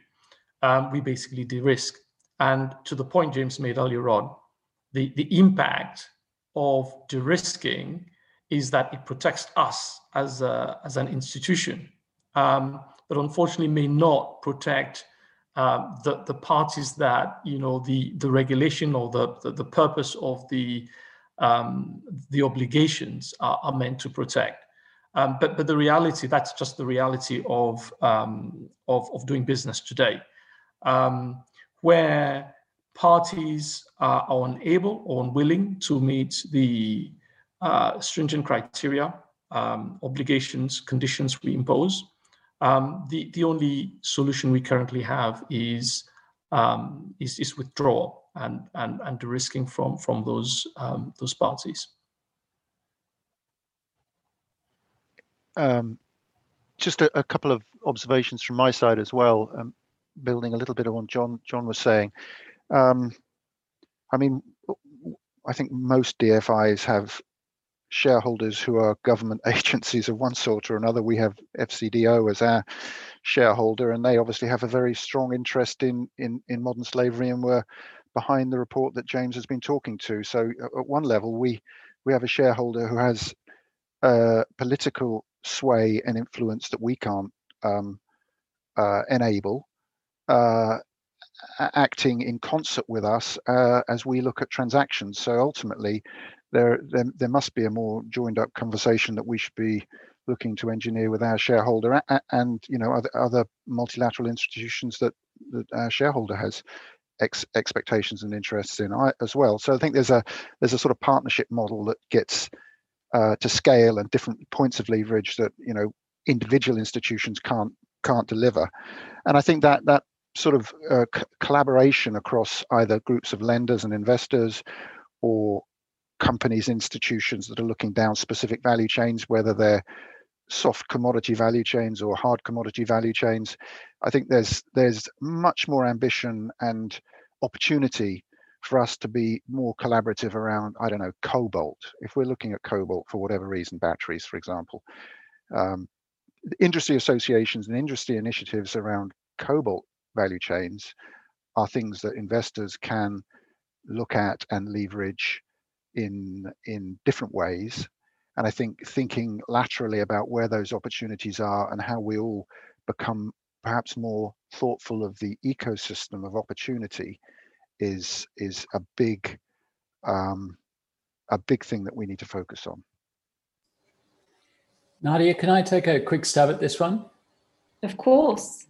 Um, we basically de-risk, and to the point James made earlier on, the the impact of de-risking is that it protects us as a, as an institution, um, but unfortunately may not protect um, the the parties that you know the the regulation or the the, the purpose of the um, the obligations are, are, meant to protect. Um, but but the reality that's just the reality of um, of, of doing business today, um, where parties are, are, unable or unwilling to meet the uh, stringent criteria um, obligations, conditions we impose. Um, the, the only solution we currently have is, um, is, is withdrawal and, and, and de-risking from, from those, um, those parties. Um, just a, a, couple of observations from my side as well, um, building a little bit on what John John was saying. Um, I mean, I think most DFIs have shareholders who are government agencies of one sort or another. We have FCDO as our shareholder, and they obviously have a very strong interest in in in modern slavery and were behind the report that James has been talking to. So at one level, we we have a shareholder who has uh, political sway and influence that we can't um, uh, enable. Uh, acting in concert with us uh, as we look at transactions. So ultimately, there, there there must be a more joined up conversation that we should be looking to engineer with our shareholder and you know other, other multilateral institutions that, that our shareholder has ex- expectations and interests in as well. So I think there's a there's a sort of partnership model that gets uh, to scale and different points of leverage that you know individual institutions can't can't deliver. And I think that that sort of uh, c- collaboration across either groups of lenders and investors or companies, institutions that are looking down specific value chains, whether they're soft commodity value chains or hard commodity value chains. I think there's there's much more ambition and opportunity for us to be more collaborative around, I don't know, cobalt. If we're looking at cobalt for whatever reason, batteries, for example, um, industry associations and industry initiatives around cobalt value chains are things that investors can look at and leverage in in different ways. And i think thinking laterally about where those opportunities are and how we all become perhaps more thoughtful of the ecosystem of opportunity is is a big um, a big thing that we need to focus on. Nadia can i take a quick stab at this one? Of course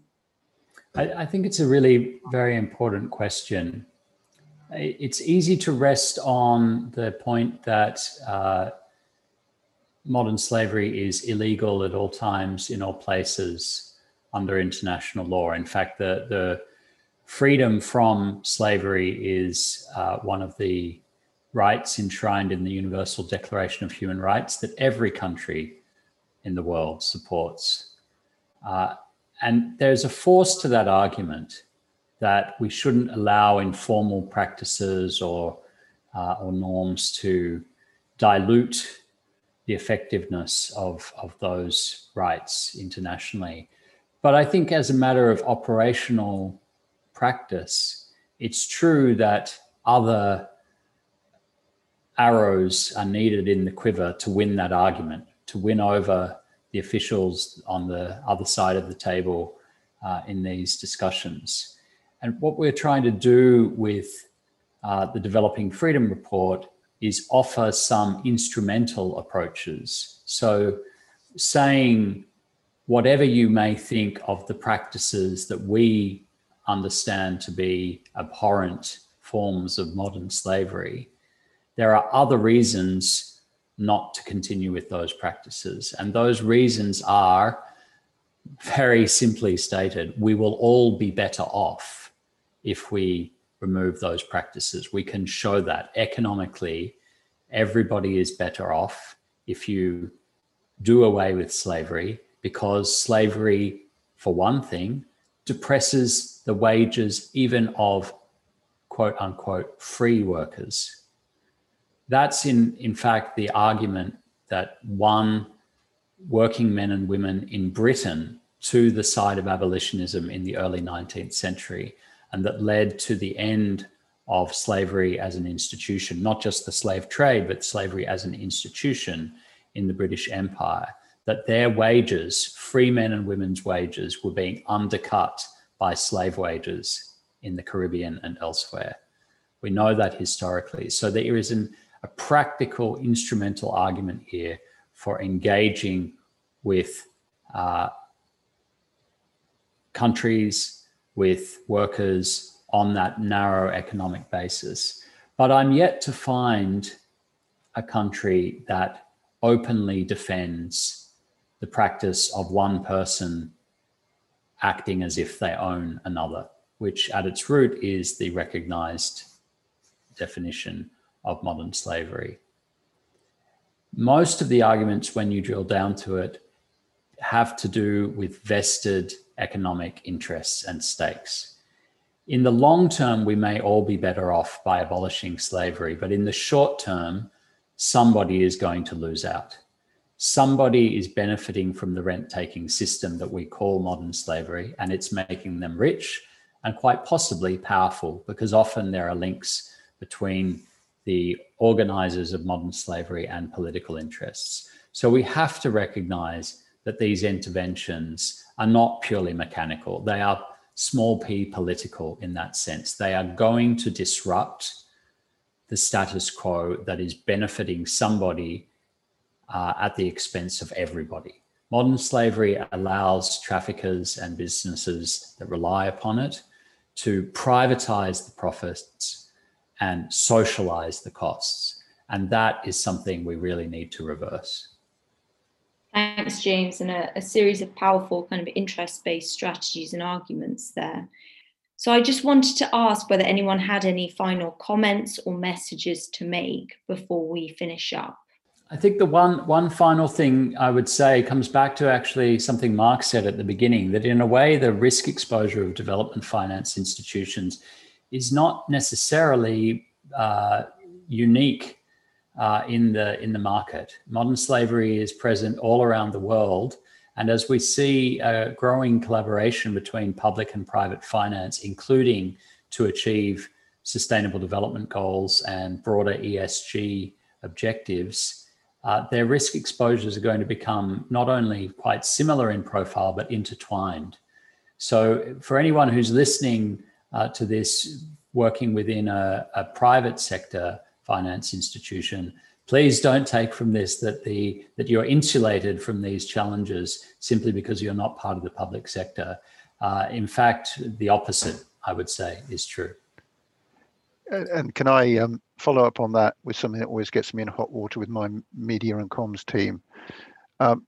I, I think it's a really very important question. It's easy to rest on the point that uh, modern slavery is illegal at all times in all places under international law. In fact, the, the freedom from slavery is uh, one of the rights enshrined in the Universal Declaration of Human Rights that every country in the world supports. Uh, and there's a force to that argument that we shouldn't allow informal practices or, uh, or norms to dilute the effectiveness of, of those rights internationally. But I think, as a matter of operational practice, it's true that other arrows are needed in the quiver to win that argument, to win over the officials on the other side of the table uh, in these discussions. And what we're trying to do with uh, the Developing Freedom Report is offer some instrumental approaches. So, saying whatever you may think of the practices that we understand to be abhorrent forms of modern slavery, there are other reasons not to continue with those practices. And those reasons are very simply stated we will all be better off if we remove those practices. We can show that economically, everybody is better off if you do away with slavery because slavery, for one thing, depresses the wages even of quote unquote free workers that's in, in fact the argument that won working men and women in Britain to the side of abolitionism in the early 19th century, and that led to the end of slavery as an institution, not just the slave trade, but slavery as an institution in the British Empire. That their wages, free men and women's wages, were being undercut by slave wages in the Caribbean and elsewhere. We know that historically. So there is an a practical instrumental argument here for engaging with uh, countries, with workers on that narrow economic basis. But I'm yet to find a country that openly defends the practice of one person acting as if they own another, which at its root is the recognized definition of modern slavery. Most of the arguments, when you drill down to it, have to do with vested economic interests and stakes. In the long term, we may all be better off by abolishing slavery, but in the short term, somebody is going to lose out. Somebody is benefiting from the rent taking system that we call modern slavery, and it's making them rich and quite possibly powerful because often there are links between the organizers of modern slavery and political interests. So we have to recognize that these interventions are not purely mechanical. They are small p political in that sense. They are going to disrupt the status quo that is benefiting somebody uh, at the expense of everybody. Modern slavery allows traffickers and businesses that rely upon it to privatize the profits and socialize the costs. And that is something we really need to reverse. Thanks, James, and a, a series of powerful kind of interest based strategies and arguments there. So I just wanted to ask whether anyone had any final comments or messages to make before we finish up. I think the one one final thing I would say comes back to actually something Mark said at the beginning that in a way the risk exposure of development finance institutions is not necessarily uh, unique uh, in the in the market. Modern slavery is present all around the world, and as we see a growing collaboration between public and private finance, including to achieve sustainable development goals and broader ESG objectives, uh, their risk exposures are going to become not only quite similar in profile but intertwined. So, for anyone who's listening uh, to this, working within a, a private sector finance institution. Please don't take from this that the that you're insulated from these challenges simply because you're not part of the public sector. Uh, in fact, the opposite, I would say, is true. And can I um, follow up on that with something that always gets me in hot water with my media and comms team? Um,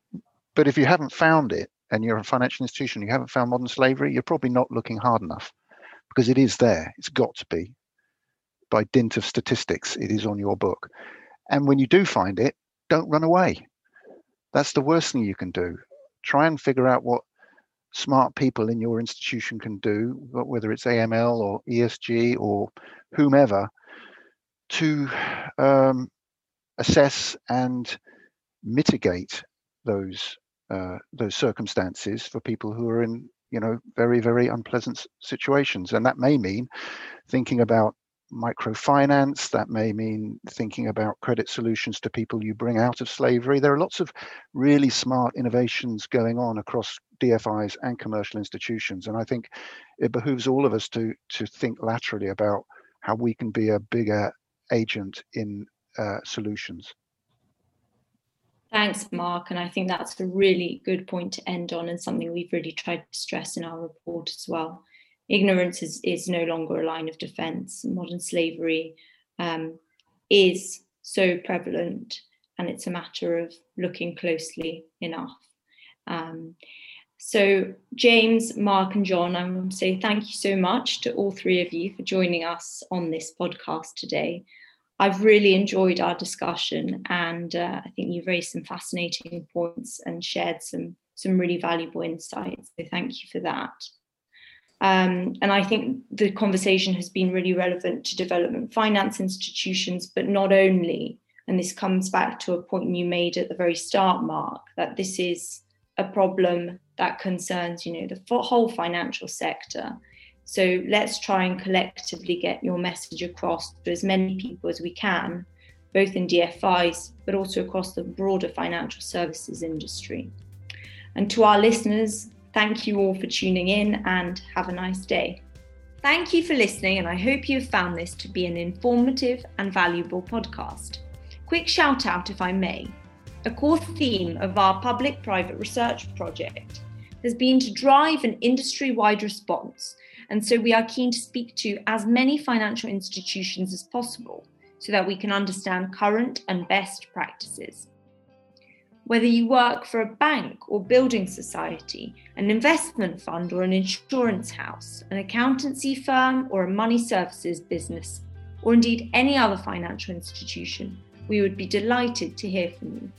but if you haven't found it and you're a financial institution, you haven't found modern slavery, you're probably not looking hard enough because it is there. It's got to be by dint of statistics, it is on your book. And when you do find it, don't run away. That's the worst thing you can do. Try and figure out what smart people in your institution can do, whether it's AML or ESG or whomever, to um, assess and mitigate those uh, those circumstances for people who are in you know very very unpleasant situations and that may mean thinking about microfinance. That may mean thinking about credit solutions to people you bring out of slavery. There are lots of really smart innovations going on across DFIs and commercial institutions. And I think it behooves all of us to, to think laterally about how we can be a bigger agent in uh, solutions. Thanks, Mark. And I think that's a really good point to end on and something we've really tried to stress in our report as well ignorance is, is no longer a line of defense. Modern slavery um, is so prevalent, and it's a matter of looking closely enough. Um, so, James, Mark, and John, I want to say thank you so much to all three of you for joining us on this podcast today. I've really enjoyed our discussion, and uh, I think you've raised some fascinating points and shared some some really valuable insights. So, thank you for that. Um, and I think the conversation has been really relevant to development finance institutions, but not only. And this comes back to a point you made at the very start, Mark, that this is a problem that concerns, you know, the whole financial sector. So let's try and collectively get your message across to as many people as we can, both in DFIs, but also across the broader financial services industry. And to our listeners, Thank you all for tuning in and have a nice day. Thank you for listening, and I hope you have found this to be an informative and valuable podcast. Quick shout out, if I may. A core theme of our public private research project has been to drive an industry wide response, and so we are keen to speak to as many financial institutions as possible so that we can understand current and best practices. Whether you work for a bank or building society, an investment fund or an insurance house, an accountancy firm or a money services business, or indeed any other financial institution, we would be delighted to hear from you.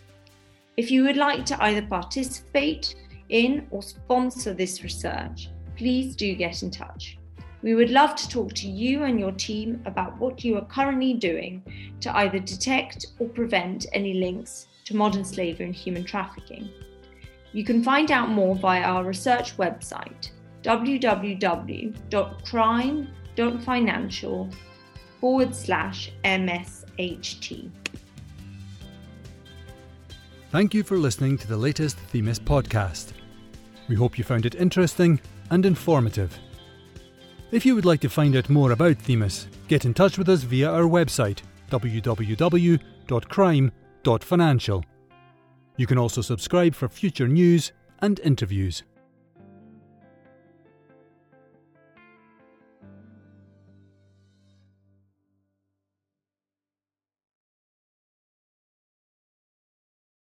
If you would like to either participate in or sponsor this research, please do get in touch. We would love to talk to you and your team about what you are currently doing to either detect or prevent any links to modern slavery and human trafficking. You can find out more via our research website www.crime.financial forward slash MSHT. Thank you for listening to the latest Themis podcast. We hope you found it interesting and informative. If you would like to find out more about Themis, get in touch with us via our website www.crime.financial. You can also subscribe for future news and interviews.